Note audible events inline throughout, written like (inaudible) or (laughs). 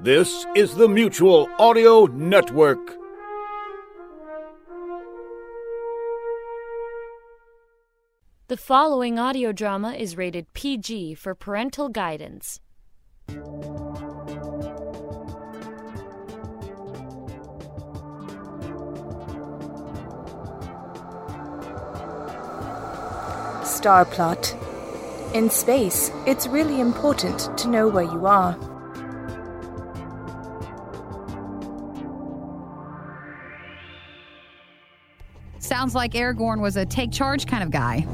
This is the Mutual Audio Network. The following audio drama is rated PG for parental guidance. Starplot. In space, it's really important to know where you are. Sounds like Argorn was a take charge kind of guy.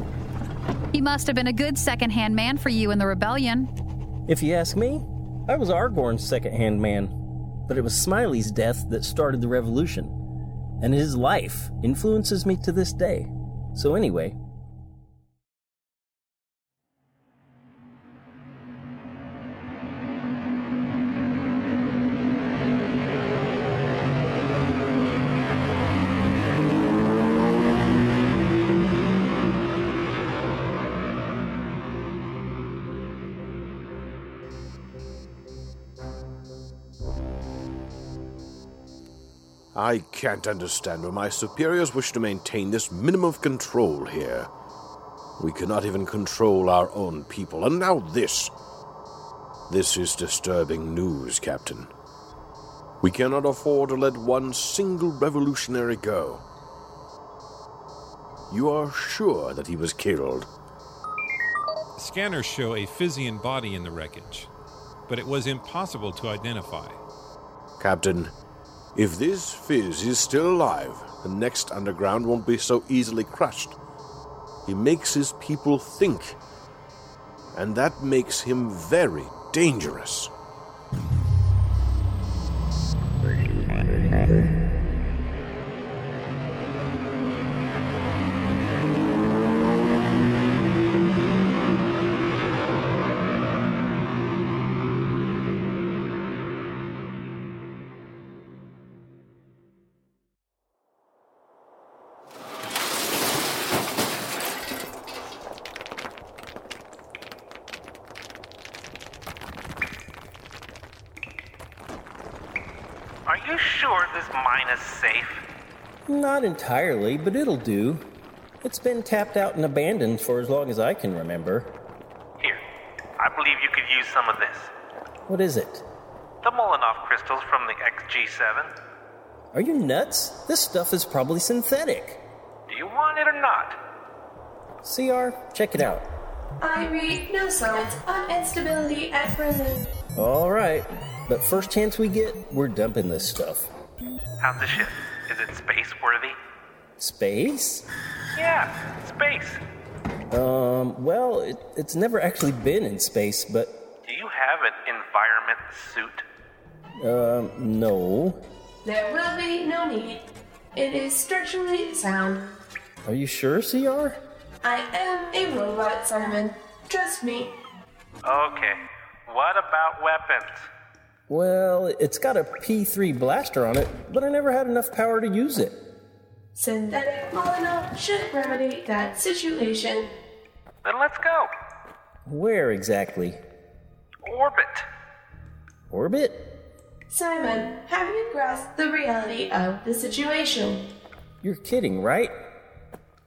He must have been a good second hand man for you in the rebellion. If you ask me, I was Argorn's second hand man. But it was Smiley's death that started the revolution. And his life influences me to this day. So, anyway, I can't understand why my superiors wish to maintain this minimum of control here. We cannot even control our own people, and now this. This is disturbing news, Captain. We cannot afford to let one single revolutionary go. You are sure that he was killed? Scanners show a Physian body in the wreckage, but it was impossible to identify. Captain, if this Fizz is still alive, the next underground won't be so easily crushed. He makes his people think, and that makes him very dangerous. Are you sure this mine is safe? not entirely, but it'll do. It's been tapped out and abandoned for as long as I can remember. Here, I believe you could use some of this. What is it? The Molotov crystals from the XG7. Are you nuts? This stuff is probably synthetic. Do you want it or not? CR, check it out. I read no signs of instability at present. All right, but first chance we get, we're dumping this stuff. How's the ship? Is it space worthy? Space? Yeah, space. Um, well, it, it's never actually been in space, but, Do you have an environment suit? um, no. There will be no need. It is structurally sound. Are you sure, CR? I am a robot, Simon. Trust me. Okay, what about weapons? Well, it's got a P3 blaster on it, but I never had enough power to use it. Synthetic Molotov should remedy that situation. Then let's go. Where exactly? Orbit. Orbit? Simon, have you grasped the reality of the situation? You're kidding, right?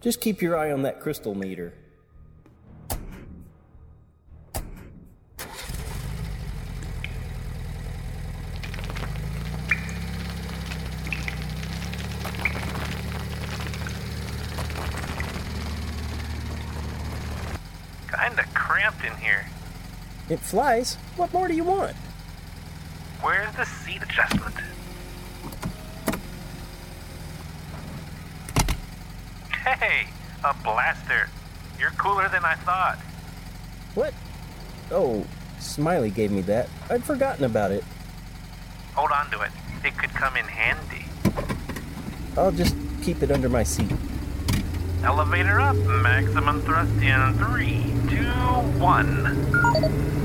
Just keep your eye on that crystal meter. Kinda cramped in here. It flies. What more do you want? Where's the seat adjustment? Hey, a blaster. You're cooler than I thought. What? Oh, Smiley gave me that. I'd forgotten about it. Hold on to it. It could come in handy. I'll just keep it under my seat. Elevator up. Maximum thrust in three, two, one.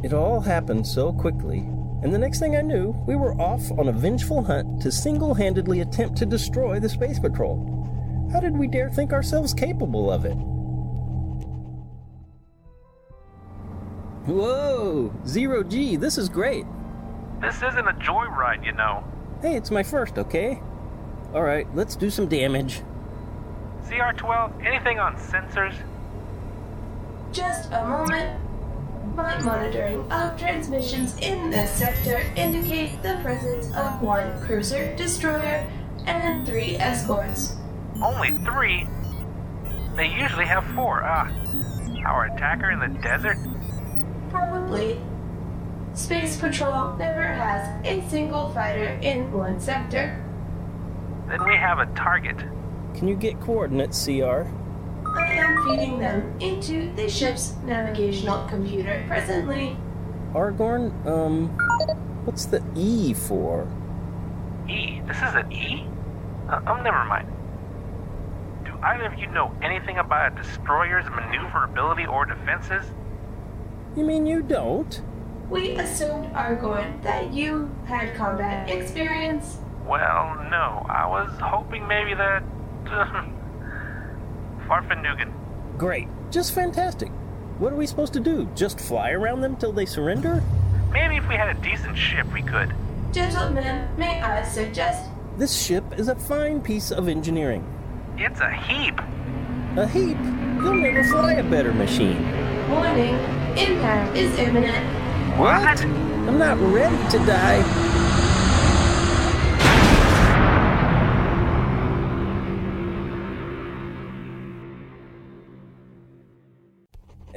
It all happened so quickly, and the next thing I knew, we were off on a vengeful hunt to single handedly attempt to destroy the Space Patrol. How did we dare think ourselves capable of it? Whoa! Zero G, this is great. This isn't a joyride, you know. Hey, it's my first, okay? Alright, let's do some damage. CR12, anything on sensors? Just a moment. My monitoring of transmissions in this sector indicate the presence of one cruiser destroyer and three escorts. Only three? They usually have four. Ah, our attacker in the desert? Probably. Space Patrol never has a single fighter in one sector. Then we have a target. Can you get coordinates, CR? I am feeding them into the ship's navigational computer presently. Argorn, um, what's the E for? E? This is an E? Uh, oh, never mind. Do either of you know anything about a destroyer's maneuverability or defenses? You mean you don't? We assumed, Argorn, that you had combat experience. Well, no. I was hoping maybe that. (laughs) Farfanugan. Great. Just fantastic. What are we supposed to do? Just fly around them till they surrender? Maybe if we had a decent ship, we could. Gentlemen, may I suggest? This ship is a fine piece of engineering. It's a heap. A heap? You'll never fly a better machine. Warning, impact is imminent. What? I'm not ready to die.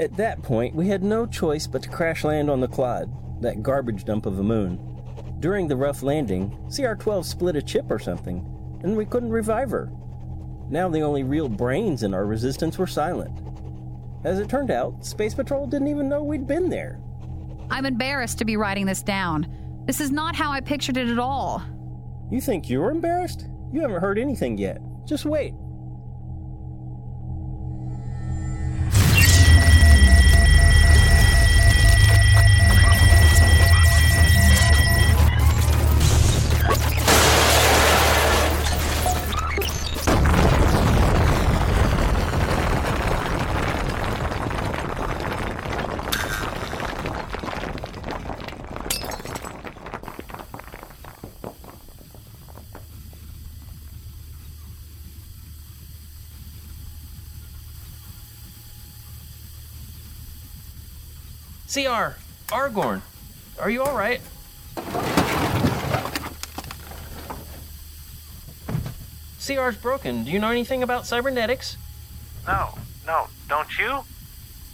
At that point, we had no choice but to crash land on the Clod, that garbage dump of a moon. During the rough landing, CR 12 split a chip or something, and we couldn't revive her. Now the only real brains in our resistance were silent. As it turned out, Space Patrol didn't even know we'd been there. I'm embarrassed to be writing this down. This is not how I pictured it at all. You think you're embarrassed? You haven't heard anything yet. Just wait. CR, Argorn, are you alright? CR's broken. Do you know anything about cybernetics? No, no, don't you?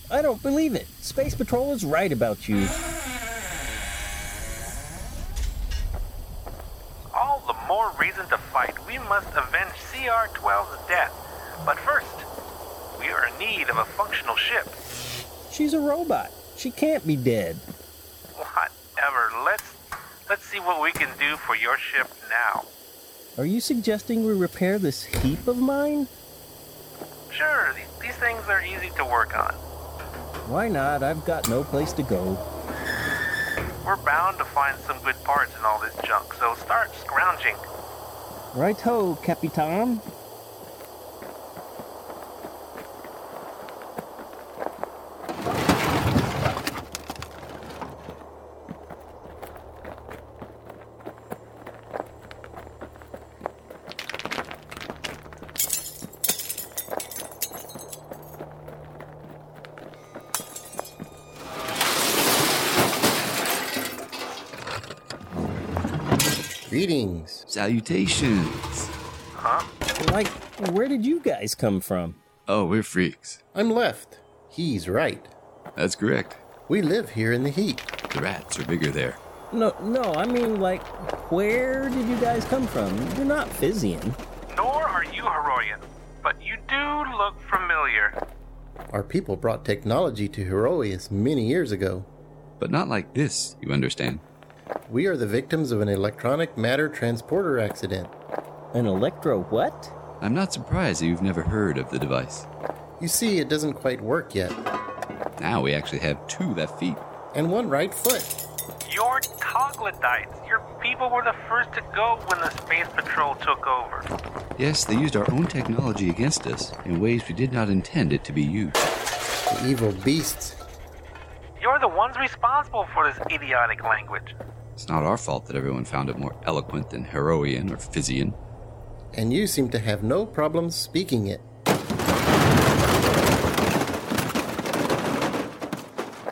I don't believe it. Space Patrol is right about you. All the more reason to fight. We must avenge CR 12's death. But first, we are in need of a functional ship. She's a robot. She can't be dead. Whatever. Let's let's see what we can do for your ship now. Are you suggesting we repair this heap of mine? Sure, these, things are easy to work on. Why not? I've got no place to go. We're bound to find some good parts in all this junk, so start scrounging. Right ho, Capitan. Greetings. Salutations. Huh? Like, where did you guys come from? Oh, we're freaks. I'm left. He's right. That's correct. We live here in the heat. The rats are bigger there. No, no, I mean, like, where did you guys come from? You're not Physian. Nor are you Heroian, but you do look familiar. Our people brought technology to Heroius many years ago. But not like this, you understand. We are the victims of an electronic matter transporter accident. An electro what? I'm not surprised that you've never heard of the device. You see, it doesn't quite work yet. Now we actually have two left feet. And one right foot. You're troglodytes. Your people were the first to go when the Space Patrol took over. Yes, they used our own technology against us in ways we did not intend it to be used. The evil beasts. You're You're the ones responsible for this idiotic language. It's not our fault that everyone found it more eloquent than Heroian or Physian. And you seem to have no problem speaking it.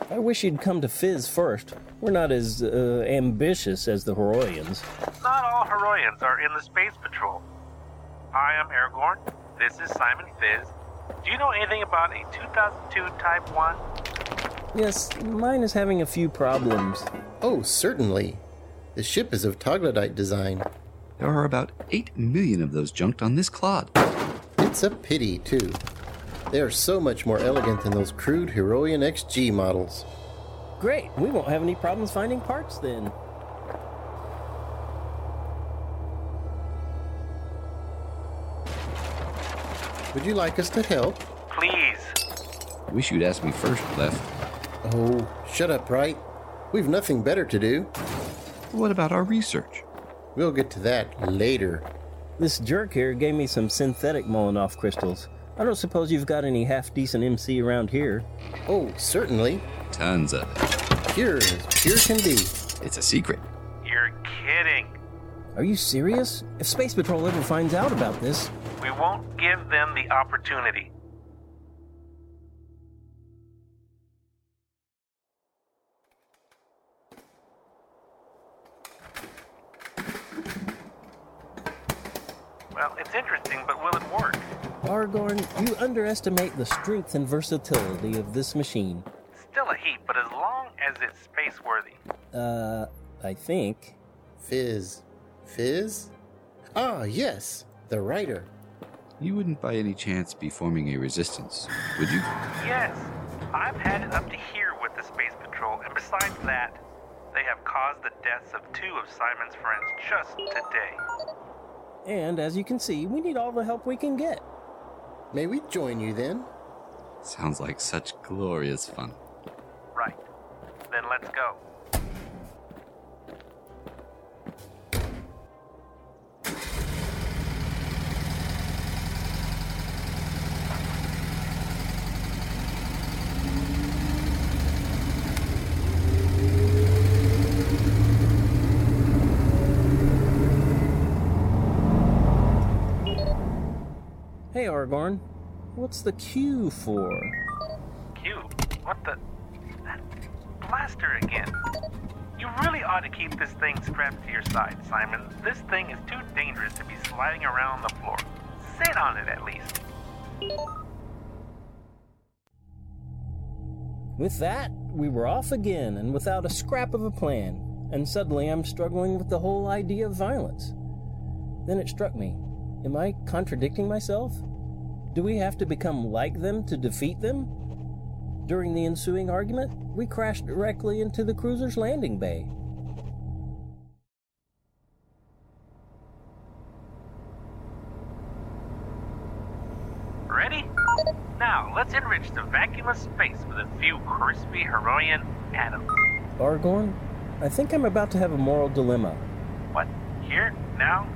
I wish you'd come to Fizz first. We're not as uh, ambitious as the Heroians. Not all Heroians are in the Space Patrol. I am Argorn. This is Simon Fizz. Do you know anything about a 2002 Type 1? Yes, mine is having a few problems. Oh, certainly. The ship is of troglodyte design. There are about 8 million of those junked on this clod. It's a pity, too. They are so much more elegant than those crude Heroian XG models. Great, we won't have any problems finding parts then. Would you like us to help? Please. Wish you'd asked me first, Left. Oh, shut up, Right. We've nothing better to do. What about our research? We'll get to that later. This jerk here gave me some synthetic Molotov crystals. I don't suppose you've got any half decent MC around here. Oh, certainly. Tons of it. Pure as pure can be. It's a secret. You're kidding. Are you serious? If Space Patrol ever finds out about this, We won't give them the opportunity. Well, it's interesting, but will it work? Argorn, you underestimate the strength and versatility of this machine. Still a heat, but as long as it's space worthy. Uh, I think. Fizz. Fizz? Ah, yes, the writer. You wouldn't by any chance be forming a resistance, would you? Yes, I've had it up to here with the Space Patrol, and besides that, they have caused the deaths of two of Simon's friends just today. And as you can see, we need all the help we can get. May we join you then? Sounds like such glorious fun. Right. Then let's go. Argorn, what's the Q for? Q, what the? That blaster again. You really ought to keep this thing strapped to your side, Simon. This thing is too dangerous to be sliding around the floor. Sit on it at least. With that, we were off again and without a scrap of a plan. And suddenly I'm struggling with the whole idea of violence. Then it struck me Am I contradicting myself? Do we have to become like them to defeat them? During the ensuing argument, we crashed directly into the cruiser's landing bay. Ready? Now, let's enrich the vacuum of space with a few crispy Heroian atoms. Argorn, I think I'm about to have a moral dilemma. What? Here? Now?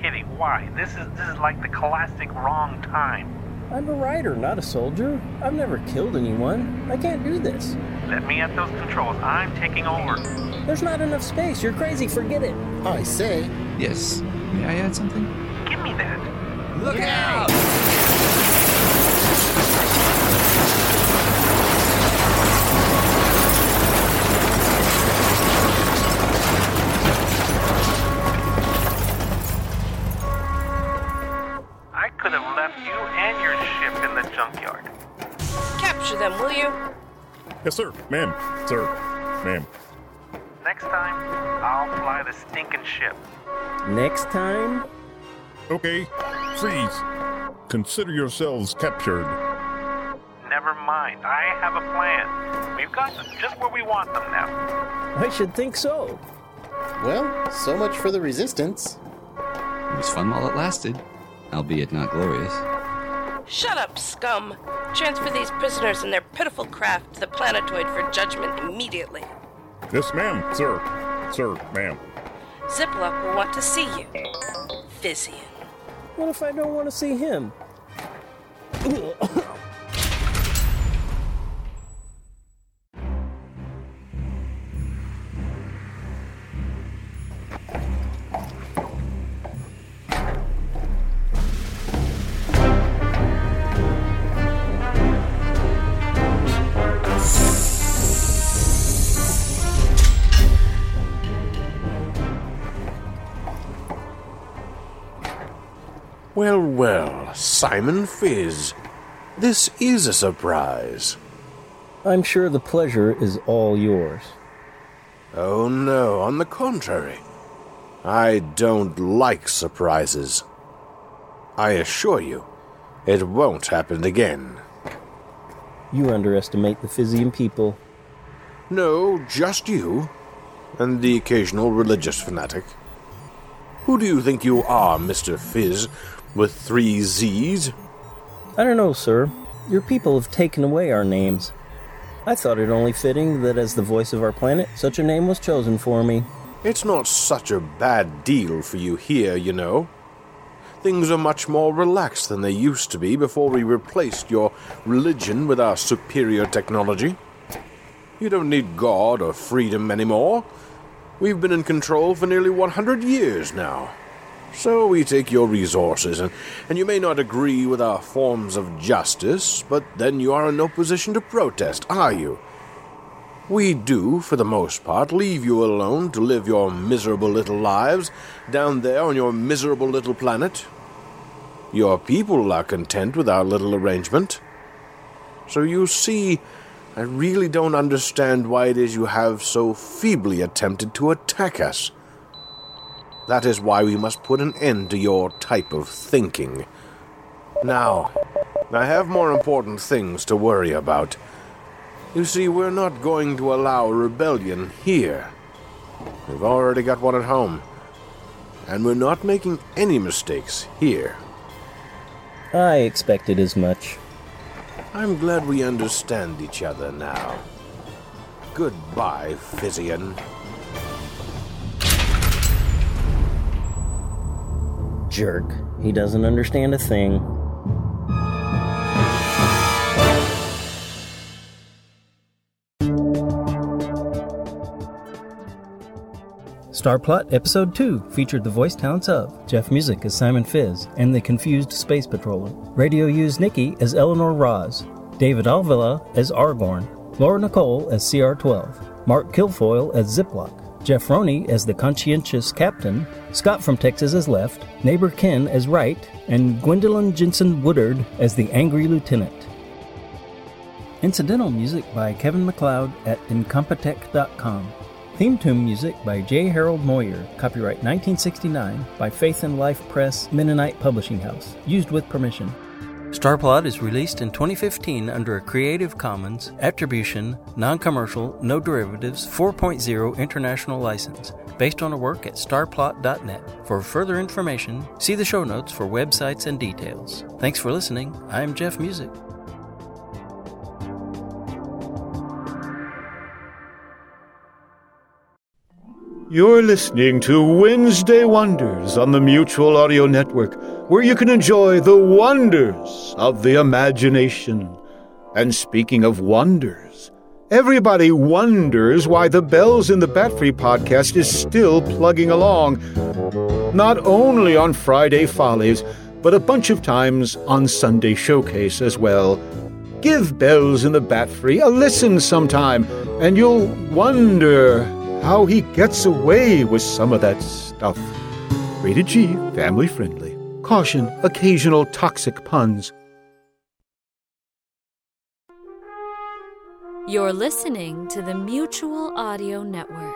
You're kidding. Why? This is this is like the classic wrong time. I'm a writer, not a soldier. I've never killed anyone. I can't do this. Let me at those controls. I'm taking over. There's not enough space. You're crazy. Forget it. I say. Yes. May I add something? Give me that. Look out! Ma'am. Sir. Ma'am. Next time, I'll fly the stinking ship. Next time? Okay. Freeze. Consider yourselves captured. Never mind. I have a plan. We've got them just where we want them now. I should think so. Well, so much for the resistance. It was fun while it lasted, albeit not glorious. Shut up, scum! Transfer these prisoners and their pitiful craft to the planetoid for judgment immediately. Yes, ma'am. Sir. Sir, ma'am. Ziploc will want to see you. Vizian. What if I don't want to see him? Well, well, Simon Fizz. This is a surprise. I'm sure the pleasure is all yours. Oh, no, on the contrary. I don't like surprises. I assure you, it won't happen again. You underestimate the Physian people. No, just you. And the occasional religious fanatic. Who do you think you are, Mr. Fizz, with three Z's? I don't know, sir. Your people have taken away our names. I thought it only fitting that as the voice of our planet, such a name was chosen for me. It's not such a bad deal for you here, you know. Things are much more relaxed than they used to be before we replaced your religion with our superior technology. You don't need God or freedom anymore. We've been in control for nearly 100 years now. So we take your resources, and, and you may not agree with our forms of justice, but then you are in no position to protest, are you? We do, for the most part, leave you alone to live your miserable little lives down there on your miserable little planet. Your people are content with our little arrangement. So you see, I really don't understand why it is you have so feebly attempted to attack us. That is why we must put an end to your type of thinking. Now, I have more important things to worry about. You see, we're not going to allow rebellion here. We've already got one at home. And we're not making any mistakes here. I expected as much. I'm glad we understand each other now. Goodbye, Physian. Jerk. He doesn't understand a thing. Starplot Episode 2 featured the voice talents of Jeff Music as Simon Fizz and the Confused Space Patroller, Radio Use Nikki as Eleanor Roz, David Alvila as Argorn, Laura Nicole as CR12, Mark Kilfoyle as Ziploc, Jeff Roney as the conscientious captain, Scott from Texas as left, neighbor Ken as right, and Gwendolyn Jensen Woodard as the angry lieutenant. Incidental music by Kevin MacLeod at Incompetech.com. Theme tune music by J. Harold Moyer, copyright 1969 by Faith and Life Press, Mennonite Publishing House, used with permission. Starplot is released in 2015 under a Creative Commons Attribution, Non Commercial, No Derivatives 4.0 International License, based on a work at starplot.net. For further information, see the show notes for websites and details. Thanks for listening. I'm Jeff Music. You're listening to Wednesday Wonders on the Mutual Audio Network, where you can enjoy the wonders of the imagination. And speaking of wonders, everybody wonders why the Bells in the Batfry podcast is still plugging along. Not only on Friday Follies, but a bunch of times on Sunday Showcase as well. Give Bells in the Batfry a listen sometime, and you'll wonder how he gets away with some of that stuff. Rated G, family friendly. Caution, occasional toxic puns. You're listening to the Mutual Audio Network.